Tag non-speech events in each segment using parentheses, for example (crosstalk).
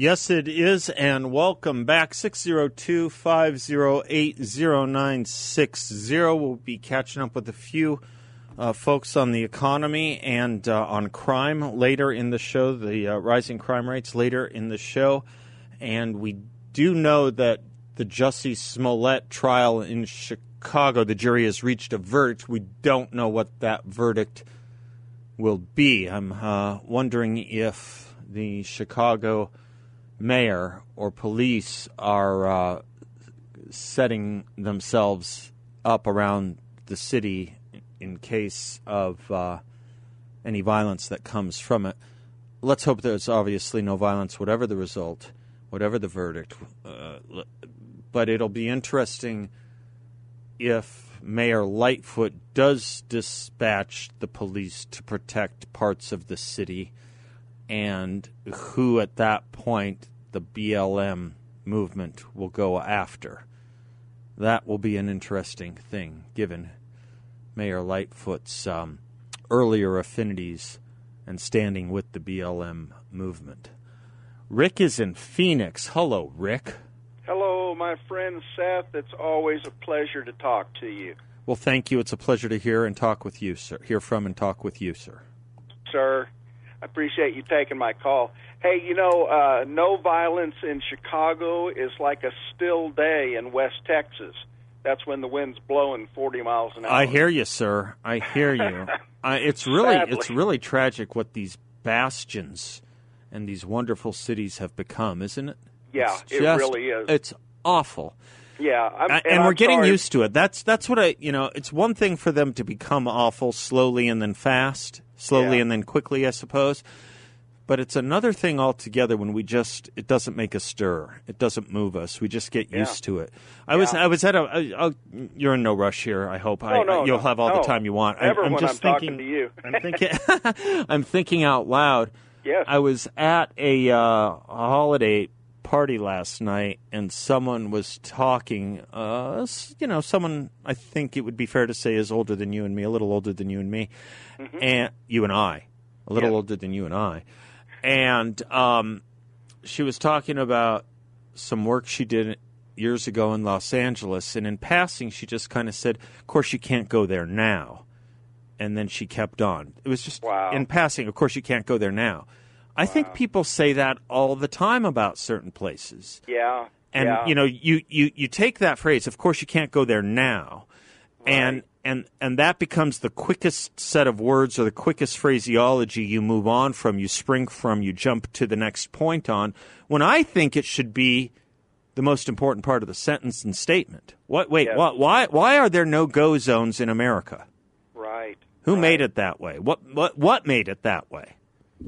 Yes, it is, and welcome back. 602 508 0960. We'll be catching up with a few uh, folks on the economy and uh, on crime later in the show, the uh, rising crime rates later in the show. And we do know that the Jussie Smollett trial in Chicago, the jury has reached a verdict. We don't know what that verdict will be. I'm uh, wondering if the Chicago mayor or police are uh, setting themselves up around the city in case of uh, any violence that comes from it. Let's hope there's obviously no violence, whatever the result, whatever the verdict. Uh, but it'll be interesting if Mayor Lightfoot does dispatch the police to protect parts of the city and who at that point the BLM movement will go after. That will be an interesting thing, given Mayor Lightfoot's um, earlier affinities and standing with the BLM movement. Rick is in Phoenix. Hello, Rick. Hello, my friend Seth. It's always a pleasure to talk to you. Well, thank you. It's a pleasure to hear and talk with you, sir. Hear from and talk with you, sir. Sir, I appreciate you taking my call. Hey, you know, uh, no violence in Chicago is like a still day in West Texas. That's when the wind's blowing 40 miles an hour. I hear you, sir. I hear you. (laughs) uh, it's really Sadly. it's really tragic what these bastions and these wonderful cities have become, isn't it? Yeah, It's it really is. It's awful. Yeah, I'm, and, and we're I'm getting sorry. used to it. That's that's what I you know. It's one thing for them to become awful slowly and then fast, slowly Yeah. and then quickly, I suppose. But it's another thing altogether when we just it doesn't make a stir. It doesn't move us. We just get Yeah. used to it. I was I was at a. I, I'll, you're in no rush here. I hope. I, No, no, you'll no, have all no. the time you want. I- Ever I'm just I'm thinking. to you. (laughs) I'm thinking. (laughs) I'm thinking out loud. Yes. I was at a, uh, a holiday party last night, and someone was talking. Uh, you know, someone I think it would be fair to say is older than you and me, a little older than you and me, and you and I, a little Yes. older than you and I, and um, she was talking about some work she did years ago in Los Angeles, and in passing, she just kind of said, "Of course, you can't go there now." and then she kept on. It was just Wow. in passing. Of course, you can't go there now. I think people say that all the time about certain places, Yeah. and yeah. you know, you, you you take that phrase. Of course, you can't go there now, and and and that becomes the quickest set of words or the quickest phraseology you move on from. You spring from. You jump to the next point on. When I think it should be the most important part of the sentence and statement. What? Wait. Yes. What? Why? Why are there no go zones in America? Right. Who right. made it that way? What what what made it that way?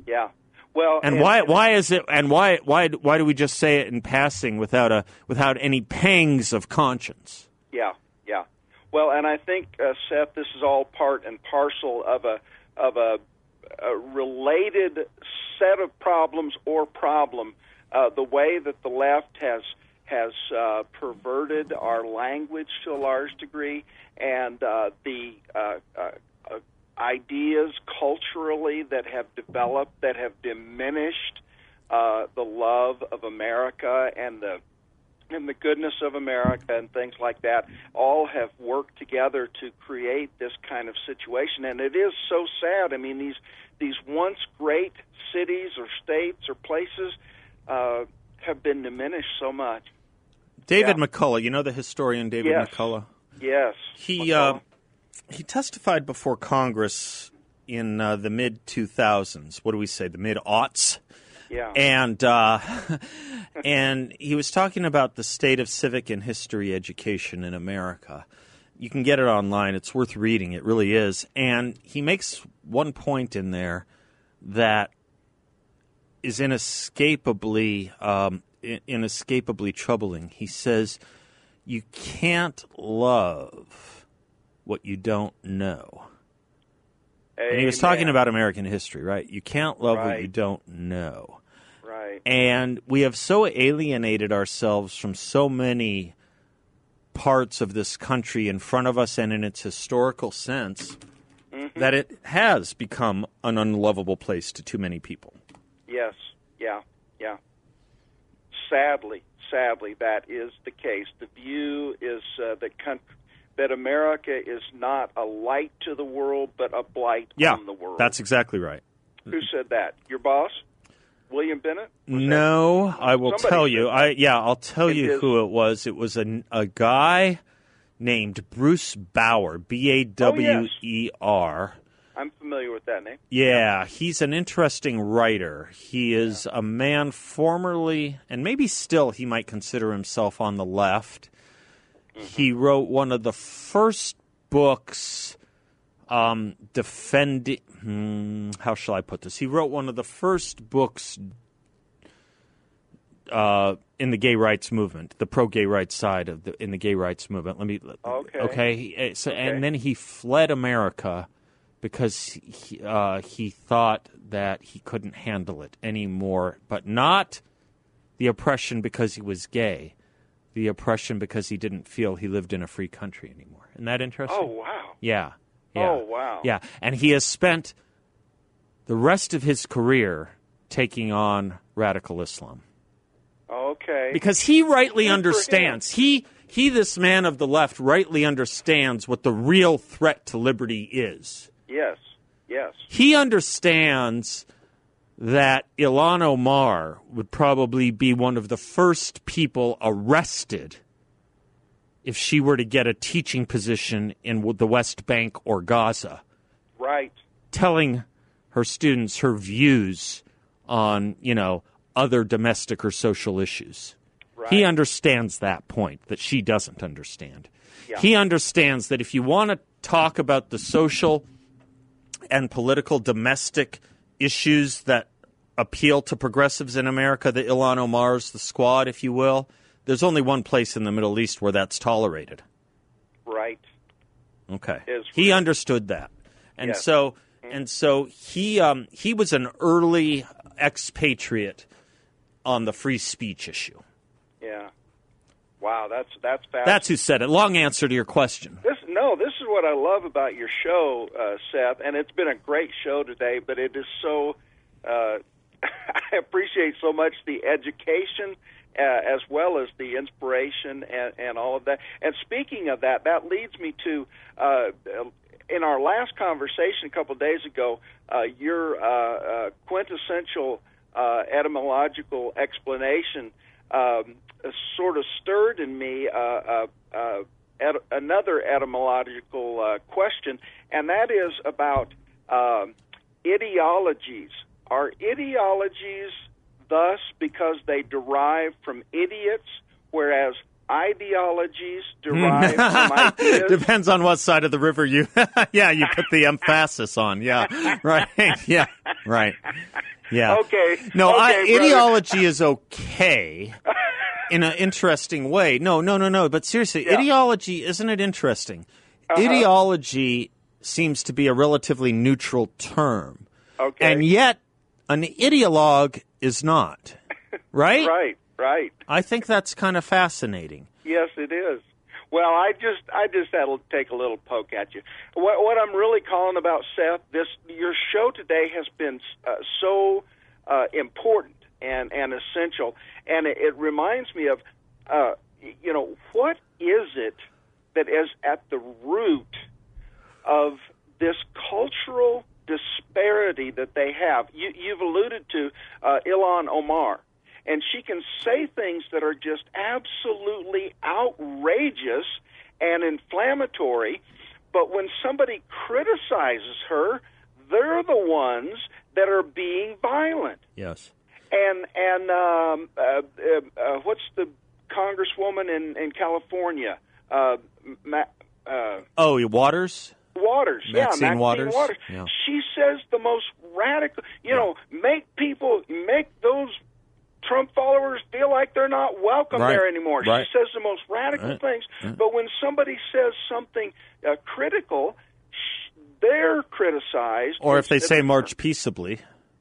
Yeah. Well, And why why is it and why why why do we just say it in passing without a without any pangs of conscience? Yeah, yeah. Well, and I think uh, Seth, this is all part and parcel of a of a, a related set of problems or problem. Uh, the way that the left has has uh, perverted our language to a large degree, and uh, the uh, uh, ideas culturally that have developed that have diminished uh, the love of America and the and the goodness of America and things like that all have worked together to create this kind of situation and it is so sad i mean these these once great cities or states or places uh, have been diminished so much David Yeah. McCullough, you know the historian David Yes. McCullough. yes He uh, he testified before Congress in uh, the mid 2000s. What do we say? The mid aughts. yeah and uh, (laughs) and he was talking about the state of civic and history education in America. You can get it online; it's worth reading. It really is. And he makes one point in there that is inescapably um, inescapably troubling. He says, "You can't love what you don't know." And he was talking about American history, right? You can't love right. what you don't know. Right. And we have so alienated ourselves from so many parts of this country in front of us and in its historical sense mm-hmm. that it has become an unlovable place to too many people. Yes. Yeah. Yeah. Sadly, sadly, that is the case. The view is uh, that country that America is not a light to the world, but a blight yeah, on the world. That's exactly right. Who said that? Your boss, William Bennett? Was no, that? I will Somebody tell you. I yeah, I'll tell It you is- who it was. It was a a guy named Bruce Bawer, B A W E R. Oh, I'm familiar with that name. Yeah, he's an interesting writer. He is a man formerly, and maybe still, he might consider himself on the left. He wrote one of the first books um, defending. Hmm, how shall I put this? He wrote one of the first books uh, in the gay rights movement, the pro-gay rights side of the in the gay rights movement. Let me. Okay. Okay. Uh, So, Okay. and then he fled America because he, uh, he thought that he couldn't handle it anymore, but not the oppression because he was gay, the oppression because he didn't feel he lived in a free country anymore. Isn't that interesting? Oh wow. Yeah. yeah. Oh, wow. Yeah. And he has spent the rest of his career taking on radical Islam Okay. because he rightly Good understands. He he this man of the left rightly understands what the real threat to liberty is. yes. Yes. He understands that Ilhan Omar would probably be one of the first people arrested if she were to get a teaching position in the West Bank or Gaza, Right. telling her students her views on, you know, other domestic or social issues. Right. He understands that point that she doesn't understand. Yeah. He understands that if you want to talk about the social and political domestic issues that appeal to progressives in America, the Ilhan Omars, the squad, if you will, there's only one place in the Middle East where that's tolerated. Right. Okay. Israel. He understood that. And Yes. so and so he um, he was an early expatriate on the free speech issue. Yeah. Wow. That's that's. That's who said it. Long answer to your question. This no, this is what I love about your show, uh, Seth, and it's been a great show today. But it is so uh, (laughs) I appreciate so much the education uh, as well as the inspiration and, and all of that. And speaking of that, that leads me to uh, in our last conversation a couple of days ago, uh, your uh, uh, quintessential uh, etymological explanation um, sort of stirred in me uh, uh, uh, et- another etymological uh, question, and that is about um, ideologies. Are ideologies thus because they derive from idiots, whereas ideologies derive (laughs) from ideas? Depends on what side of the river you (laughs) Yeah, you put the emphasis on. Yeah. (laughs) Right. Yeah. Right. Yeah. Okay. No, Okay, brother. ideology is okay in an interesting way. No, no, no, no. But seriously, Yeah. ideology isn't it interesting? Uh-huh. Ideology seems to be a relatively neutral term, Okay. and yet an ideologue is not. (laughs) Right? right, right. I think that's kind of fascinating. Yes, it is. Well, I just I just had to take a little poke at you. What what I'm really calling about, Seth, this your show today has been uh, so uh, important and and essential, and it, it reminds me of, uh, you know, what is it that is at the root of this cultural disparity that they have? You, you've alluded to uh, Ilhan Omar and she can say things that are just absolutely outrageous and inflammatory. But when somebody criticizes her, they're the ones that are being violent. Yes. And and um, uh, uh, uh, what's the congresswoman in in California? Uh, Ma- uh, Oh, Waters? Waters, Maxine yeah, Maxine Waters, Waters. yeah. She says the most radical. You know, make people make those Trump followers feel like they're not welcome Right, there anymore. right. She says the most radical Right, things, but when somebody says something uh, critical, sh- they're criticized. Or if they say march peaceably.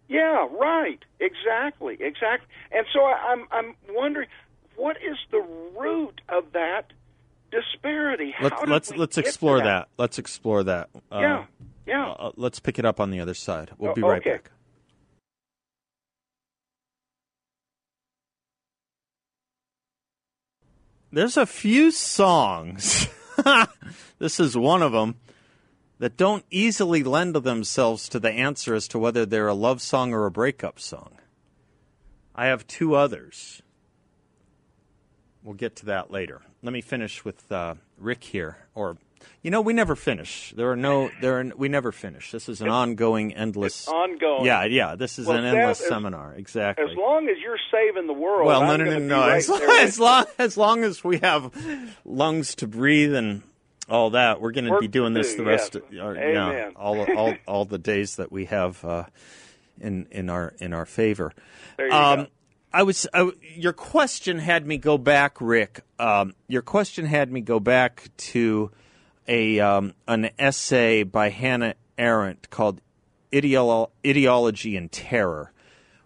yeah, right. Exactly. Exactly. And so I, I'm I'm wondering what is the root of that disparity? How Let's let's let's explore that? that. Let's explore that. Uh, Yeah. Yeah. uh, let's pick it up on the other side. We'll Oh, be right okay. back. There's a few songs. (laughs) this is one of them that don't easily lend themselves to the answer as to whether they're a love song or a breakup song. I have two others. We'll get to that later. Let me finish with uh, Rick here, or you know, we never finish. There are no, there are, we never finish. This is an ongoing, endless, ongoing. Yeah, yeah. This is Well, an endless as- seminar. Exactly. As long as you're saving the world, well, no, no, no, no. right As, long, as long as long as we have lungs to breathe and all that, we're going to be doing this do, the rest. yes. Of, or, Amen. Yeah, all all all the days that we have uh, in in our in our favor. There you Um, go. I was your question had me go back, Rick. Um, your question had me go back to a um, an essay by Hannah Arendt called Ideolo- "Ideology and Terror,"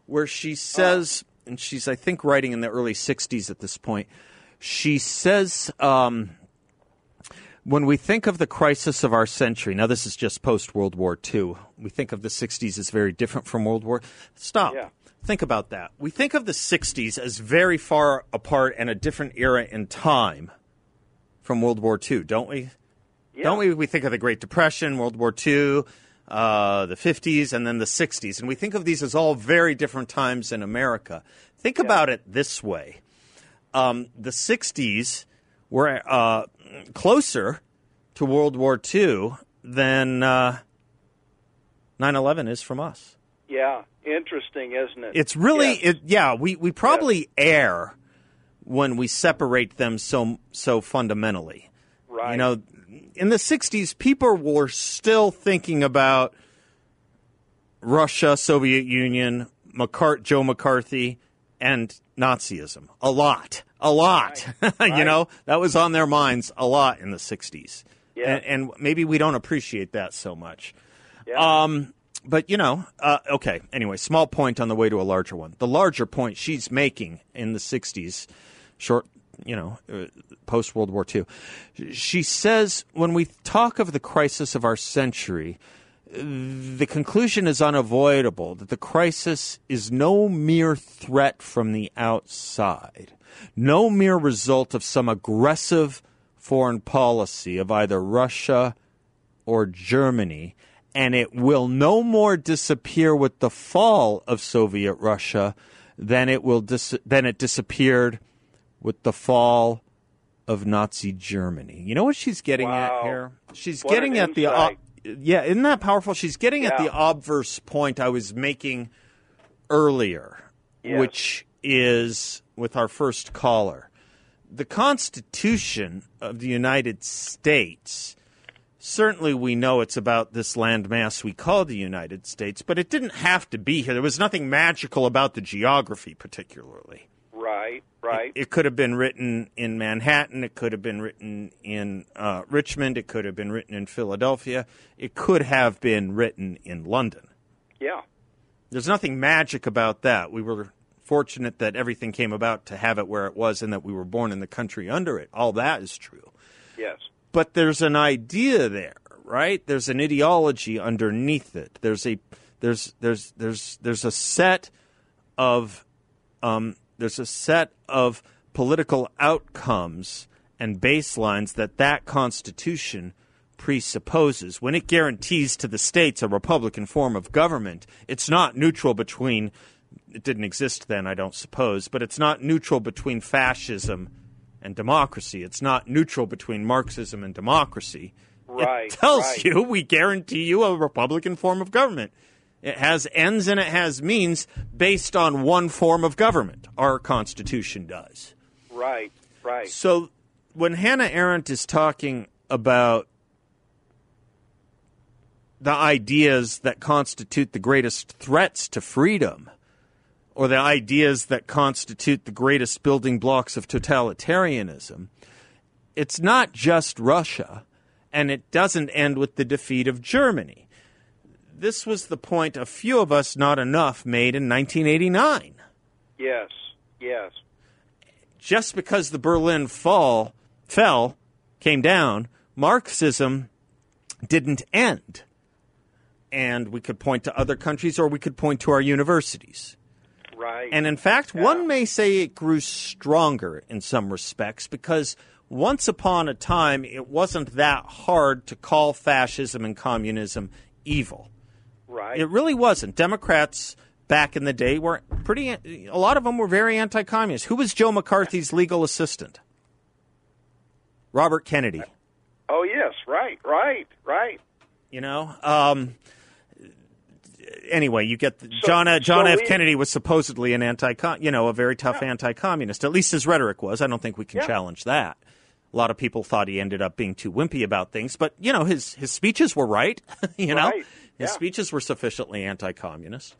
where she says, and she's I think writing in the early '60s at this point. She says. Um, when we think of the crisis of our century, now this is just post World War II, we think of the 60s as very different from World War. Stop. Yeah. Think about that. We think of the 60s as very far apart and a different era in time from World War II, don't we? Don't we? We think of the Great Depression, World War II, uh, the 50s, and then the 60s. And we think of these as all very different times in America. Think about it this way um, the 60s were uh, closer to World War II than uh, 9 11 is from us. Yeah, interesting, isn't it? It's really, Yes. it, yeah, we, we probably err when we separate them so, so fundamentally. right. You know, in the 60s, people were still thinking about Russia, Soviet Union, McCart- Joe McCarthy, and Nazism. A lot. A lot. (laughs) you know, that was on their minds a lot in the 60s. Yeah. And, and maybe we don't appreciate that so much. Yeah. Um, but you know, uh, okay. Anyway, small point on the way to a larger one. The larger point she's making in the '60s, short, you know, uh, post World War II. She says when we talk of the crisis of our century, the conclusion is unavoidable that the crisis is no mere threat from the outside, no mere result of some aggressive foreign policy of either Russia or Germany, and it will no more disappear with the fall of Soviet Russia than it will dis- than it disappeared with the fall of Nazi Germany. You know what she's getting Wow. at here? She's What getting at the ob- yeah, isn't that powerful? She's getting at the obverse point I was making earlier, Yes. which is with our first caller. The Constitution of the United States certainly we know it's about this landmass we call the United States, but it didn't have to be here. There was nothing magical about the geography, particularly. right, right. It could have been written in Manhattan. It could have been written in uh, Richmond. It could have been written in Philadelphia. It could have been written in London. yeah. There's nothing magic about that. We were fortunate that everything came about to have it where it was and that we were born in the country under it. All that is true Yes. but there's an idea there, right? There's an ideology underneath it. There's a there's there's there's there's a set of um, there's a set of political outcomes and baselines that that Constitution presupposes. When it guarantees to the states a republican form of government, it's not neutral between. It didn't exist then, I don't suppose, but it's not neutral between fascism and democracy. It's not neutral between Marxism and democracy. Right, It tells right. you we guarantee you a Republican form of government. It has ends and it has means based on one form of government. Our Constitution does. Right, right. So when Hannah Arendt is talking about the ideas that constitute the greatest threats to freedom or the ideas that constitute the greatest building blocks of totalitarianism. It's not just Russia, and it doesn't end with the defeat of Germany. This was the point a few of us, not enough, made in 1989. Yes, yes. Just because the Berlin Wall fell, came down, Marxism didn't end. And we could point to other countries or we could point to our universities. Right. And in fact, Yeah. one may say it grew stronger in some respects because once upon a time it wasn't that hard to call fascism and communism evil. right. It really wasn't. Democrats back in the day were pretty, a lot of them were very anti communist. Who was Joe McCarthy's legal assistant? Robert Kennedy. oh yes, right, right, right. You know, um, anyway, you get the, John uh, John so F. we- Kennedy was supposedly an anti, you know, a very tough anti-communist. At least his rhetoric was. I don't think we can Yeah. challenge that. A lot of people thought he ended up being too wimpy about things, but you know, his his speeches were right. (laughs) you know, Right. his Yeah. speeches were sufficiently anti-communist.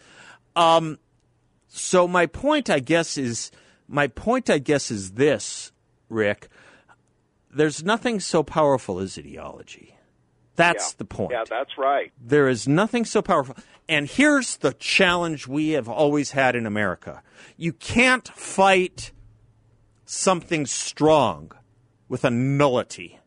Um, so my point, I guess, is my point, I guess, is this, Rick. There's nothing so powerful as ideology. That's Yeah. the point. Yeah, that's right. There is nothing so powerful. And here's the challenge we have always had in America you can't fight something strong with a nullity,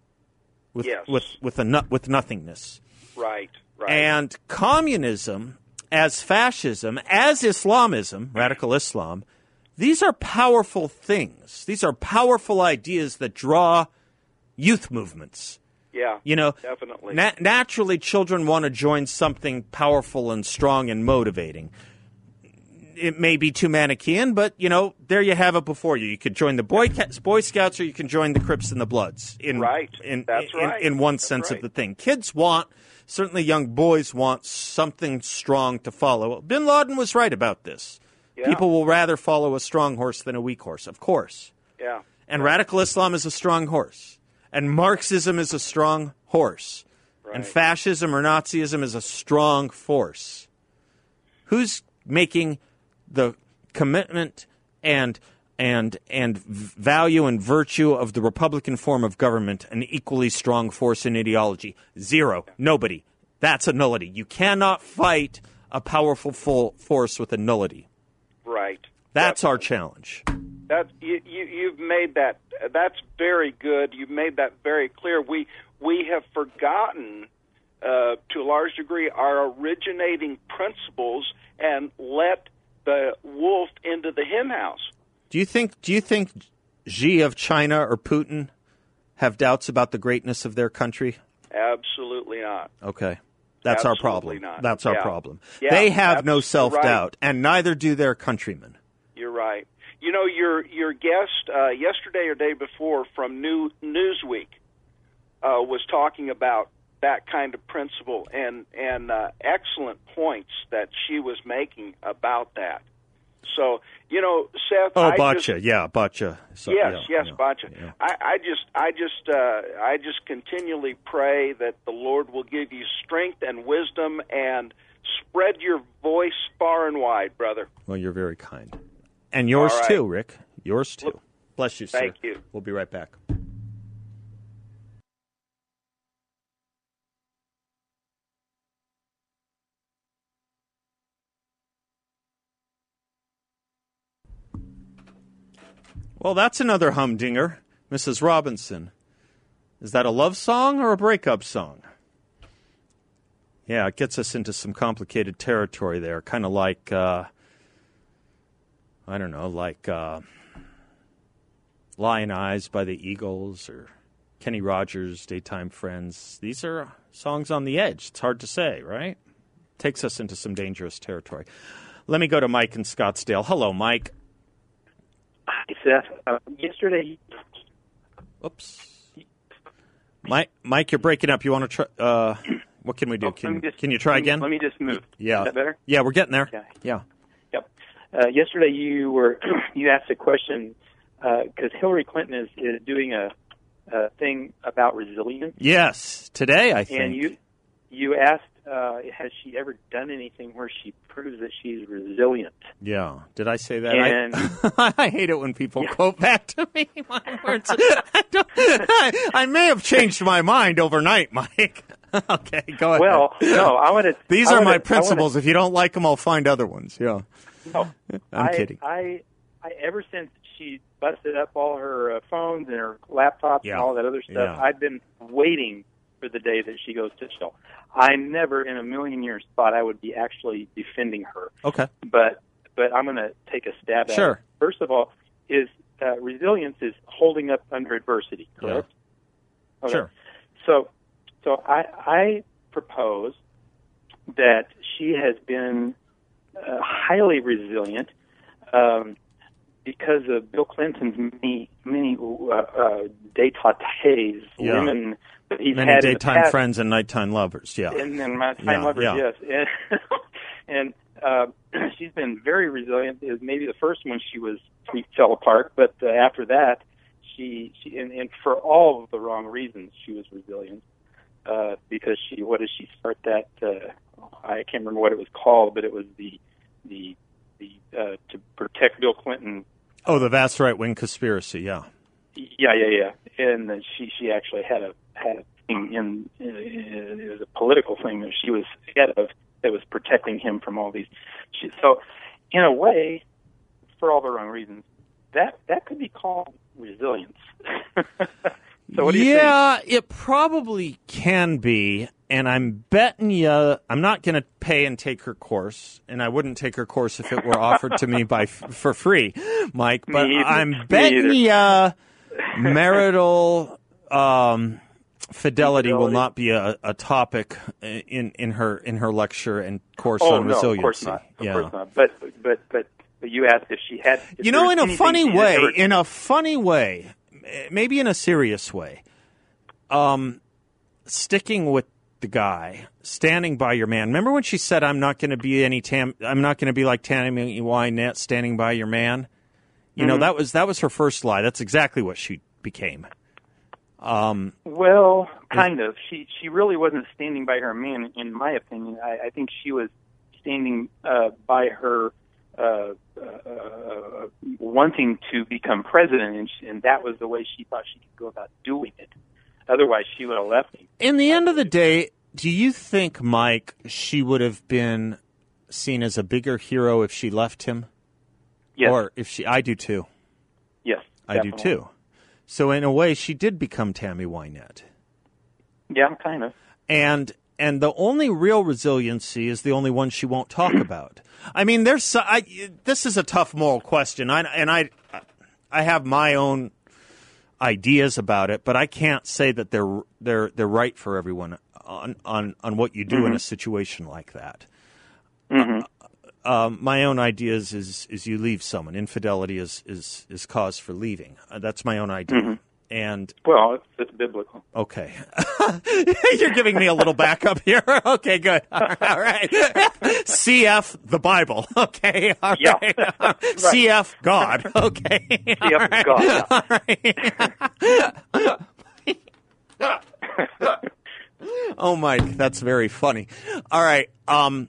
with, Yes. with, with, a with nothingness. Right, right. And communism, as fascism, as Islamism, radical Islam, these are powerful things. These are powerful ideas that draw youth movements. Yeah, You know, definitely. na- naturally, children want to join something powerful and strong and motivating. It may be too Manichaean, but you know, there you have it before you. You could join the Boy, Boy Scouts, or you can join the Crips and the Bloods. In Right. in That's in, right. in one That's sense right. of the thing, kids want certainly young boys want something strong to follow. Bin Laden was right about this. Yeah. People will rather follow a strong horse than a weak horse, of course. yeah, And radical Islam is a strong horse. And Marxism is a strong horse. And fascism or Nazism is a strong force. Who's making the commitment and and and value and virtue of the Republican form of government an equally strong force in ideology? Zero. Nobody. That's a nullity. You cannot fight a powerful full force with a nullity. right. That's our challenge. That you, you you've made that that's very good. You've made that very clear. We we have forgotten uh, to a large degree our originating principles and let the wolf into the henhouse. Do you think do you think Xi of China or Putin have doubts about the greatness of their country? Absolutely not. Okay. That's our Absolutely problem. not. That's our Yeah. problem. Yeah, they have no that's- you're right. and neither do their countrymen. You're right. You know your your guest uh, yesterday or day before from New Newsweek uh, was talking about that kind of principle and and uh, excellent points that she was making about that. So you know, Seth. Oh, I Batya. Just, yeah, Batya. So, yes, yeah, yes, yeah, Batya. yeah. I, I just, I just, uh, I just continually pray that the Lord will give you strength and wisdom and spread your voice far and wide, brother. Well, you're very kind. And yours right. too, Rick. Yours too. Bless you, sir. Thank you. We'll be right back. Well, that's another humdinger, Mrs. Robinson. Is that a love song or a breakup song? Yeah, it gets us into some complicated territory there, kind of like, uh, I don't know, like uh, Lyin' Eyes by the Eagles or Kenny Rogers' Daytime Friends. These are songs on the edge. It's hard to say, right? Takes us into some dangerous territory. Let me go to Mike in Scottsdale. Hello, Mike. Hi, Seth. Uh, yesterday, Oops. Mike, Mike, you're breaking up. You want to try? Uh, what can we do? Oh, Can, just- can you try again? Let me just move. yeah. Is that better? Yeah, we're getting there. Yeah. Yeah. Uh, yesterday, you were (clears throat) you asked a question because Hillary Clinton is, is doing a, a thing about resilience, Yes. Today, I think. and you you asked uh, has she ever done anything where she proves that she's resilient? Yeah. Did I say that? And- I, (laughs) I hate it when people quote back to me (laughs) my words. I, I, I may have changed my mind overnight, Mike. (laughs) okay, go ahead. Well, no, I want to. These are my principles. If you don't like them, I'll find other ones. Yeah. No, (laughs) I'm I, kidding. I, I, ever since she busted up all her uh, phones and her laptops Yeah. and all that other stuff, Yeah. I've been waiting for the day that she goes to jail. I never in a million years thought I would be actually defending her, Okay. but but I'm going to take a stab at Sure. it. First of all, is uh, resilience is holding up under adversity, correct? Okay. Sure. So, so I, I propose that she has been uh, highly resilient um, because of Bill Clinton's many many uh, uh, détatés, Yeah. women that he's Many had daytime friends and nighttime lovers. Yeah. and then my Yeah, lovers, yeah. yes, (laughs) and, and uh, (clears throat) she's been very resilient. Was maybe the first one she was she fell apart, but uh, after that, she she and, and for all of the wrong reasons, she was resilient uh, because she what did she start that? Uh, I can't remember what it was called, but it was the the the uh, to protect Bill Clinton. Oh, the vast right wing conspiracy. Yeah. Yeah, yeah, yeah. And then she she actually had a had a thing in it was a political thing that she was head of that was protecting him from all these. She, so, in a way, for all the wrong reasons, that that could be called resilience. (laughs) so what do you think? yeah, it probably can be. And I'm betting you, I'm not going to pay and take her course, and I wouldn't take her course if it were offered to me by for free, Mike. But I'm betting you, (laughs) marital um, fidelity will not be a, a topic in in her in her lecture and course Oh on no, resiliency. of course not. Of yeah. course not. But but but but you asked if she had. if You know, in a funny way, ever- in a funny way, maybe in a serious way, um, sticking with the guy, standing by your man. Remember when she said, "I'm not going to be any tam, I'm not going to be like Tammy Wynette, standing by your man." You Mm-hmm. know, that was that was her first lie. That's exactly what she became. Well, kind of. She she really wasn't standing by her man, in my opinion. I, I think she was standing uh, by her uh, uh, wanting to become president, and, she, and that was the way she thought she could go about doing it. Otherwise, she would have left me. In the end of the day, do you think, Mike, she would have been seen as a bigger hero if she left him, Yes, or if she? I do too. yes, I do too. So in a way, she did become Tammy Wynette, Yeah, kind of. and and the only real resiliency is the only one she won't talk (clears throat) about. I mean, there's I, this is a tough moral question, I, and I I have my own ideas about it, but I can't say that they're they're they're right for everyone on on on what you do in a situation like that. Um, my own ideas is is you leave someone. Infidelity is is is cause for leaving. Uh, that's my own idea. And Well, it's, it's biblical. okay, (laughs) you're giving me a little backup here. (laughs) Okay, good. (laughs) All right. CF the Bible. Okay. All Yeah. right. CF God. Okay. Up with God. Oh, Mike, that's very funny. All right. Um,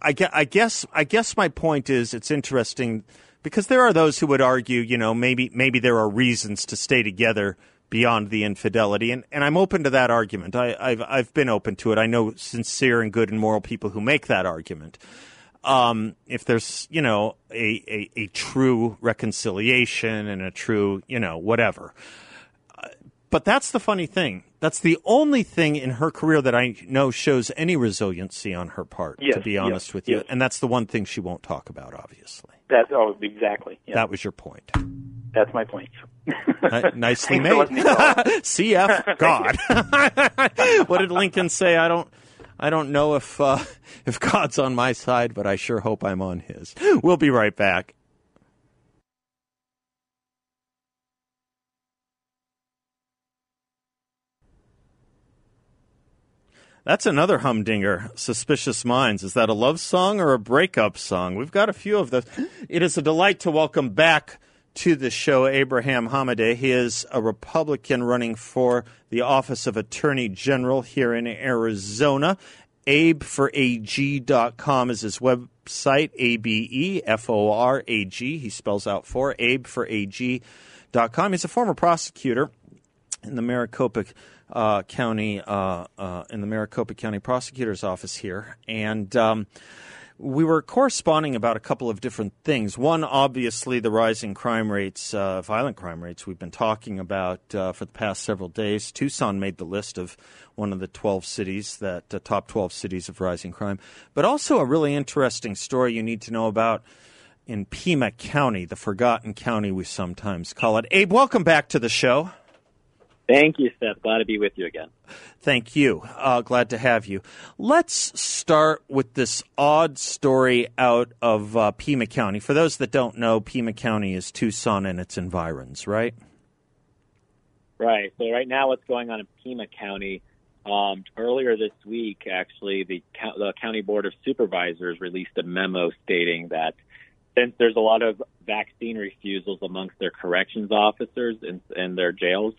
I, I guess I guess my point is it's interesting because there are those who would argue, you know, maybe maybe there are reasons to stay together beyond the infidelity, and, and I'm open to that argument. I, I've I've been open to it. I know sincere and good and moral people who make that argument. Um, if there's you know a, a, a true reconciliation and a true you know whatever, but that's the funny thing. That's the only thing in her career that I know shows any resiliency on her part, to Yes, be yes, honest with you. yes. And that's the one thing she won't talk about, obviously. That's oh, exactly. Yeah, That was your point. that's my point. Ni- (laughs) nicely made. letting me (laughs) (laughs) talk. CF God. what did Lincoln say? I don't I don't know if uh, if God's on my side, but I sure hope I'm on his. We'll be right back. That's another humdinger. Suspicious Minds. Is that a love song or a breakup song? We've got a few of those. It is a delight to welcome back to the show Abraham Hamadeh. He is a Republican running for the office of Attorney General here in Arizona. abeforag.com is his website, A B E F O R A G. He spells out for abeforag.com. He's a former prosecutor in the Maricopa uh, County uh, uh, in the Maricopa County Prosecutor's Office here, and um, we were corresponding about a couple of different things. One, obviously, the rising crime rates, uh, violent crime rates we've been talking about uh, for the past several days. Tucson made the list of one of the 12 cities that uh, top 12 cities of rising crime, but also a really interesting story you need to know about in Pima County, the forgotten county we sometimes call it. Abe, welcome back to the show. Thank you, Seth. Glad to be with you again. Thank you. Uh, glad to have you. Let's start with this odd story out of uh, Pima County. For those that don't know, Pima County is Tucson and its environs, right? Right. So right now, what's going on in Pima County? Um, earlier this week, actually, the, the County Board of Supervisors released a memo stating that since there's a lot of vaccine refusals amongst their corrections officers and, and their jails,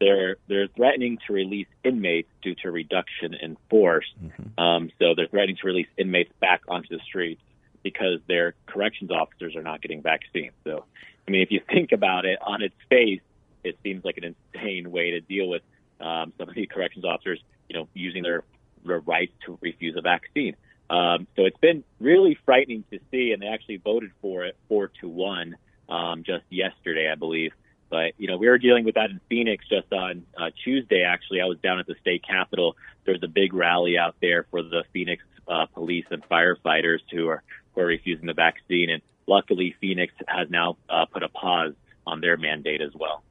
they're they're threatening to release inmates due to reduction in force. Mm-hmm. Um, so they're threatening to release inmates back onto the streets because their corrections officers are not getting vaccines. So, I mean, if you think about it, on its face, it seems like an insane way to deal with um, some of the corrections officers, you know, using their their right to refuse a vaccine. Um, so it's been really frightening to see, and they actually voted for it four to one um, just yesterday, I believe. But you know, we were dealing with that in Phoenix just on uh, Tuesday. Actually, I was down at the state capitol. There's a big rally out there for the Phoenix uh, police and firefighters who are who are refusing the vaccine, and luckily, Phoenix has now uh, put a pause on their mandate as well.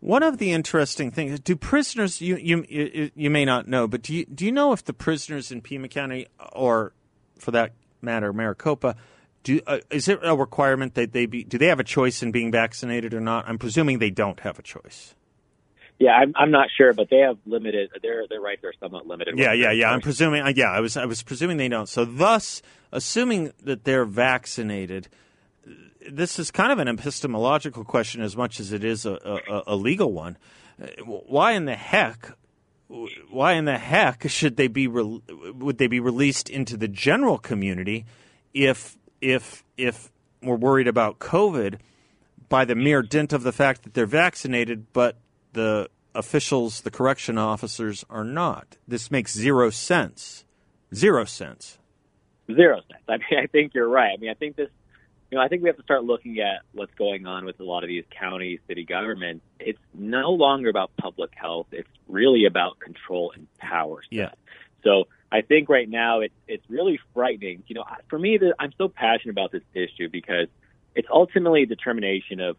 One of the interesting things: do prisoners you you you may not know, but do you do you know if the prisoners in Pima County or, for that matter, Maricopa, do, uh, is it a requirement that they be? Do they have a choice in being vaccinated or not? I'm presuming they don't have a choice. Yeah, I'm, I'm not sure, but they have limited. Their their rights are somewhat limited. Yeah, yeah, yeah. I'm presuming. Uh, yeah, I was I was presuming they don't. So, thus, assuming that they're vaccinated, this is kind of an epistemological question as much as it is a, a, a legal one. Uh, why in the heck why in the heck should they be re- would they be released into the general community if if if we're worried about COVID by the mere dint of the fact that they're vaccinated, but the officials, the correction officers, are not. This makes zero sense. Zero sense. Zero sense. I mean, I think you're right. I mean, I think this. You know, I think we have to start looking at what's going on with a lot of these county, city governments. It's no longer about public health. It's really about control and power. Yeah. So I think right now it's it's really frightening. You know, for me, the, I'm so passionate about this issue because it's ultimately a determination of,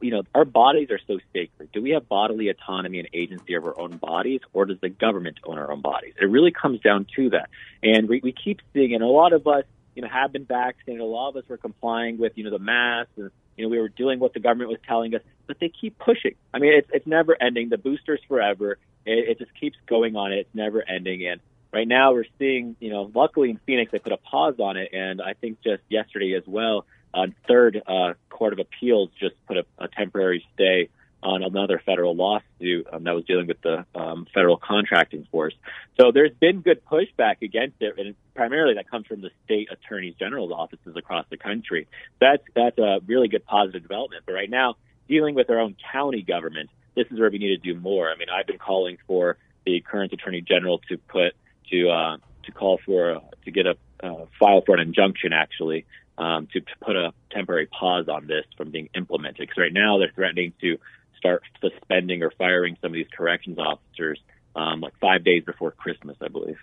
you know, our bodies are so sacred. Do we have bodily autonomy and agency of our own bodies, or does the government own our own bodies? It really comes down to that. And we, we keep seeing, and a lot of us, you know, have been vaccinated. A lot of us were complying with, you know, the masks and you know, we were doing what the government was telling us, but they keep pushing. I mean, it's it's never ending. The boosters forever. It, it just keeps going on. It's never ending. And right now we're seeing, you know, luckily in Phoenix they put a pause on it, and I think just yesterday as well, uh, Third uh, Court of Appeals just put a, a temporary stay on another federal lawsuit um, that was dealing with the um, federal contracting force. So there's been good pushback against it, and primarily that comes from the state attorneys general's offices across the country. That's that's a really good positive development. But right now, dealing with our own county government, this is where we need to do more. I mean, I've been calling for the current attorney general to put to uh, to call for uh, to get a uh, file for an injunction actually um, to, to put a temporary pause on this from being implemented. Because right now they're threatening to start suspending or firing some of these corrections officers um, like five days before Christmas, I believe.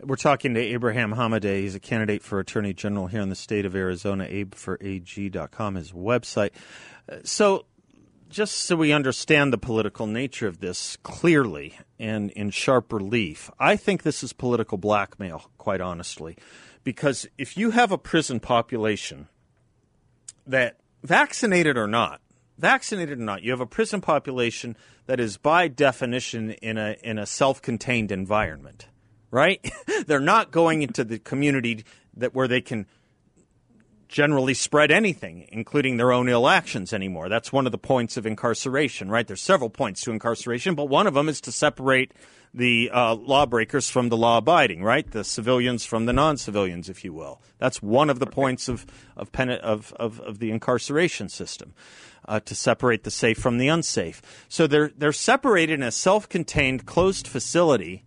We're talking to Abraham Hamadeh. He's a candidate for Attorney General here in the state of Arizona. AbeForAG.com, is his website. Uh, so just so we understand the political nature of this clearly and in sharp relief, I think this is political blackmail, quite honestly. Because if you have a prison population that, vaccinated or not, vaccinated or not, you have a prison population that is by definition in a, in a self contained environment, right? (laughs) They're not going into the community that where they can generally spread anything, including their own ill actions anymore. That's one of the points of incarceration, right? There's several points to incarceration, but one of them is to separate the uh, lawbreakers from the law abiding, right? The civilians from the non civilians, if you will. That's one of the points of, of, pen- of, of, of the incarceration system. Uh, to separate the safe from the unsafe. So they're, they're separated in a self contained, closed facility.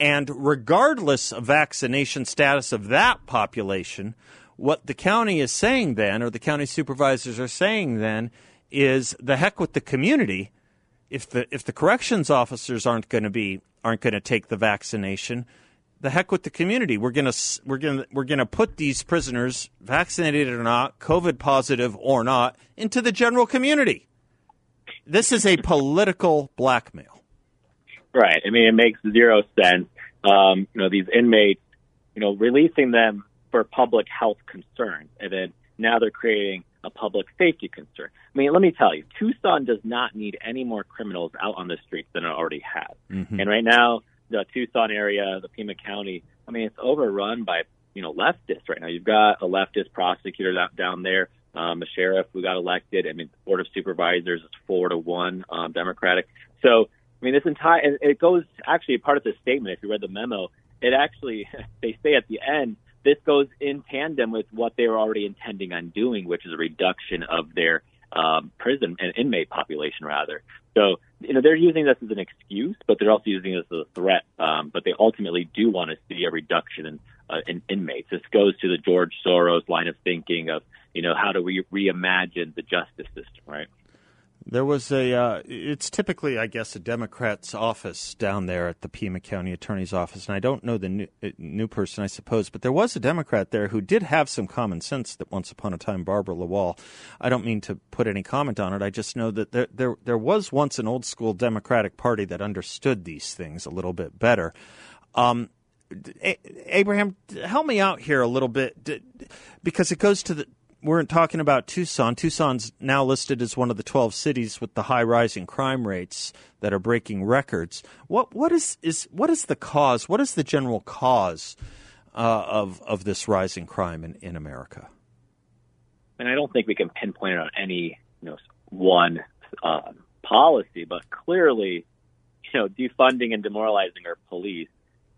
And regardless of vaccination status of that population, what the county is saying then, or the county supervisors are saying then, is the heck with the community if the if the corrections officers aren't going to be aren't going to take the vaccination, the heck with the community. We're going to we're to we're to put these prisoners, vaccinated or not, COVID positive or not, into the general community. This is a political blackmail. Right. I mean, it makes zero sense. Um, you know, these inmates, you know, releasing them for public health concerns, and then now they're creating a public safety concern. I mean, let me tell you, Tucson does not need any more criminals out on the streets than it already has. Mm-hmm. And right now, the Tucson area, the Pima County, I mean, it's overrun by you know leftists right now. You've got a leftist prosecutor down there, um, a sheriff who got elected. I mean, the board of supervisors is four to one um, Democratic. So, I mean, this entire it goes actually part of the statement. If you read the memo, it actually (laughs) they say at the end this goes in tandem with what they were already intending on doing, which is a reduction of their um, prison and inmate population, rather. So, you know, they're using this as an excuse, but they're also using this as a threat. Um, but they ultimately do want to see a reduction in, uh, in inmates. This goes to the George Soros line of thinking of, you know, how do we reimagine the justice system, right? There was a. Uh, it's typically, I guess, a Democrat's office down there at the Pima County Attorney's office, and I don't know the new, uh, new, person, I suppose, but there was a Democrat there who did have some common sense. That once upon a time, Barbara LaWall. I don't mean to put any comment on it. I just know that there there there was once an old school Democratic Party that understood these things a little bit better. Um, Abraham, help me out here a little bit because it goes to the we're talking about Tucson. Tucson's now listed as one of the 12 cities with the high rising crime rates that are breaking records. What what is is what is the cause? What is the general cause uh, of of this rising crime in, in America? And I don't think we can pinpoint it on any you know one uh, policy, but clearly, you know, defunding and demoralizing our police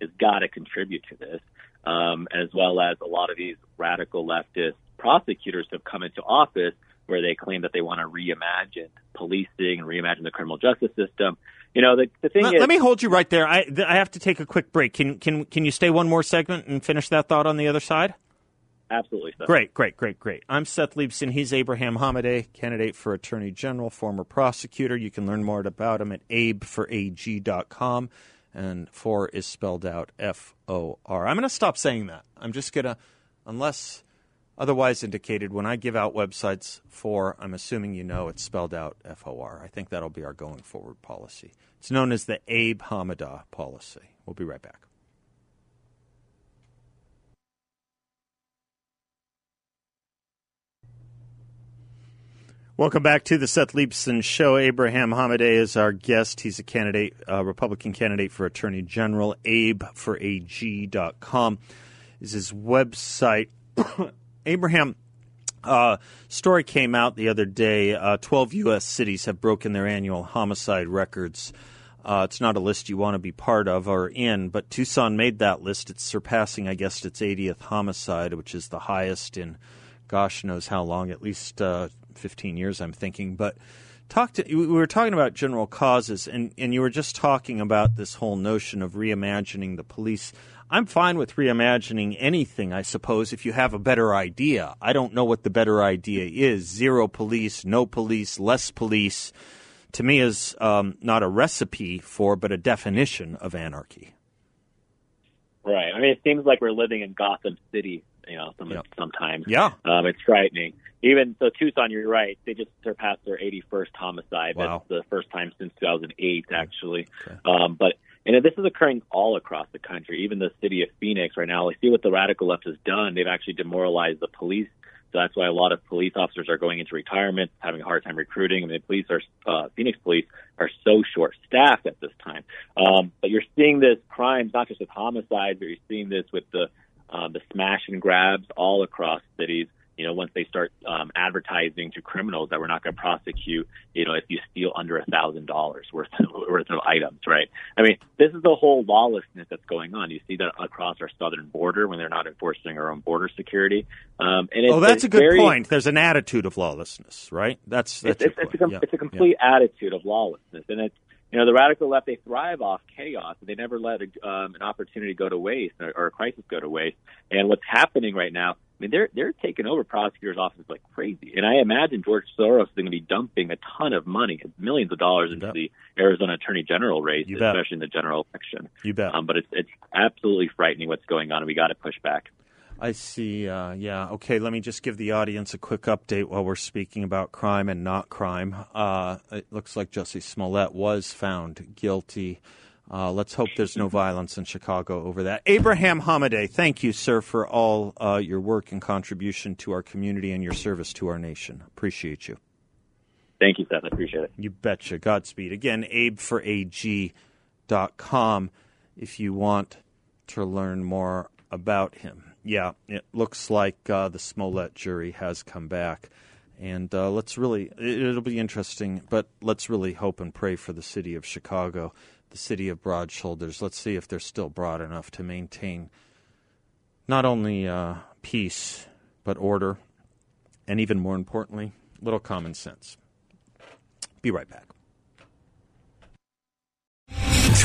has got to contribute to this, um, as well as a lot of these radical leftists prosecutors have come into office where they claim that they want to reimagine policing and reimagine the criminal justice system. You know, the, the thing let, is. Let me hold you right there. I, I have to take a quick break. Can, can, can you stay one more segment and finish that thought on the other side? Absolutely. Seth. Great, great, great, great. I'm Seth Leibsohn. He's Abraham Hamadeh, candidate for Attorney General, former prosecutor. You can learn more about him at abeforag.com. And for is spelled out F O R. I'm going to stop saying that. I'm just going to, unless otherwise indicated when I give out websites for, I'm assuming you know it's spelled out F O R. I think that'll be our going forward policy. It's known as the Abe Hamadeh policy. We'll be right back. Welcome back to the Seth Leibsohn Show. Abraham Hamadeh is our guest. He's a candidate, a Republican candidate for Attorney General. Abe for AG.com is his website. Abraham, uh, story came out the other day. Uh, 12 U.S. cities have broken their annual homicide records. Uh, it's not a list you want to be part of or in, but Tucson made that list. It's surpassing, I guess, its 80th homicide, which is the highest in gosh knows how long, at least uh, 15 years, I'm thinking. But talk to, we were talking about general causes, and, and you were just talking about this whole notion of reimagining the police. I'm fine with reimagining anything, I suppose, if you have a better idea. I don't know what the better idea is. Zero police, no police, less police, to me is um, not a recipe for, but a definition of anarchy. Right. I mean, it seems like we're living in Gotham City, you know, some, yep. sometimes. Yeah. Um, it's frightening. Even so, Tucson, you're right. They just surpassed their 81st homicide. Wow. That's the first time since 2008, actually. Okay. Um, but and this is occurring all across the country, even the city of Phoenix right now. We see what the radical left has done. They've actually demoralized the police. So that's why a lot of police officers are going into retirement, having a hard time recruiting. I mean, the police are, uh, Phoenix police are so short staffed at this time. Um, but you're seeing this crimes, not just with homicides, but you're seeing this with the, uh, the smash and grabs all across cities. You know, once they start um, advertising to criminals that we're not going to prosecute, you know, if you steal under a thousand dollars worth of, (laughs) worth of items, right? I mean, this is the whole lawlessness that's going on. You see that across our southern border when they're not enforcing our own border security. Um, and oh, that's a good very, point. There's an attitude of lawlessness, right? That's that's it's, it's, a, yeah. it's a complete yeah. attitude of lawlessness, and it's you know, the radical left, they thrive off chaos. And they never let a, um, an opportunity go to waste or, or, a crisis go to waste. And what's happening right now, I mean, they're they're taking over prosecutors' offices like crazy. And I imagine George Soros is going to be dumping a ton of money, millions of dollars into the Arizona Attorney General race, especially in the general election. You bet. Um, but it's it's absolutely frightening what's going on, and we got to push back. I see. Uh, yeah. Okay. Let me just give the audience a quick update while we're speaking about crime and not crime. Uh, it looks like Jussie Smollett was found guilty. Uh, let's hope there's no violence in Chicago over that. Abraham Hamadeh, thank you, sir, for all uh, your work and contribution to our community and your service to our nation. Appreciate you. Thank you, Seth. I appreciate it. You betcha. Godspeed. Again, abeforag.com if you want to learn more about him yeah, it looks like uh, the Smollett jury has come back. And uh, let's really, it'll be interesting, but let's really hope and pray for the city of Chicago, the city of broad shoulders. Let's see if they're still broad enough to maintain not only uh, peace, but order, and even more importantly, a little common sense. Be right back.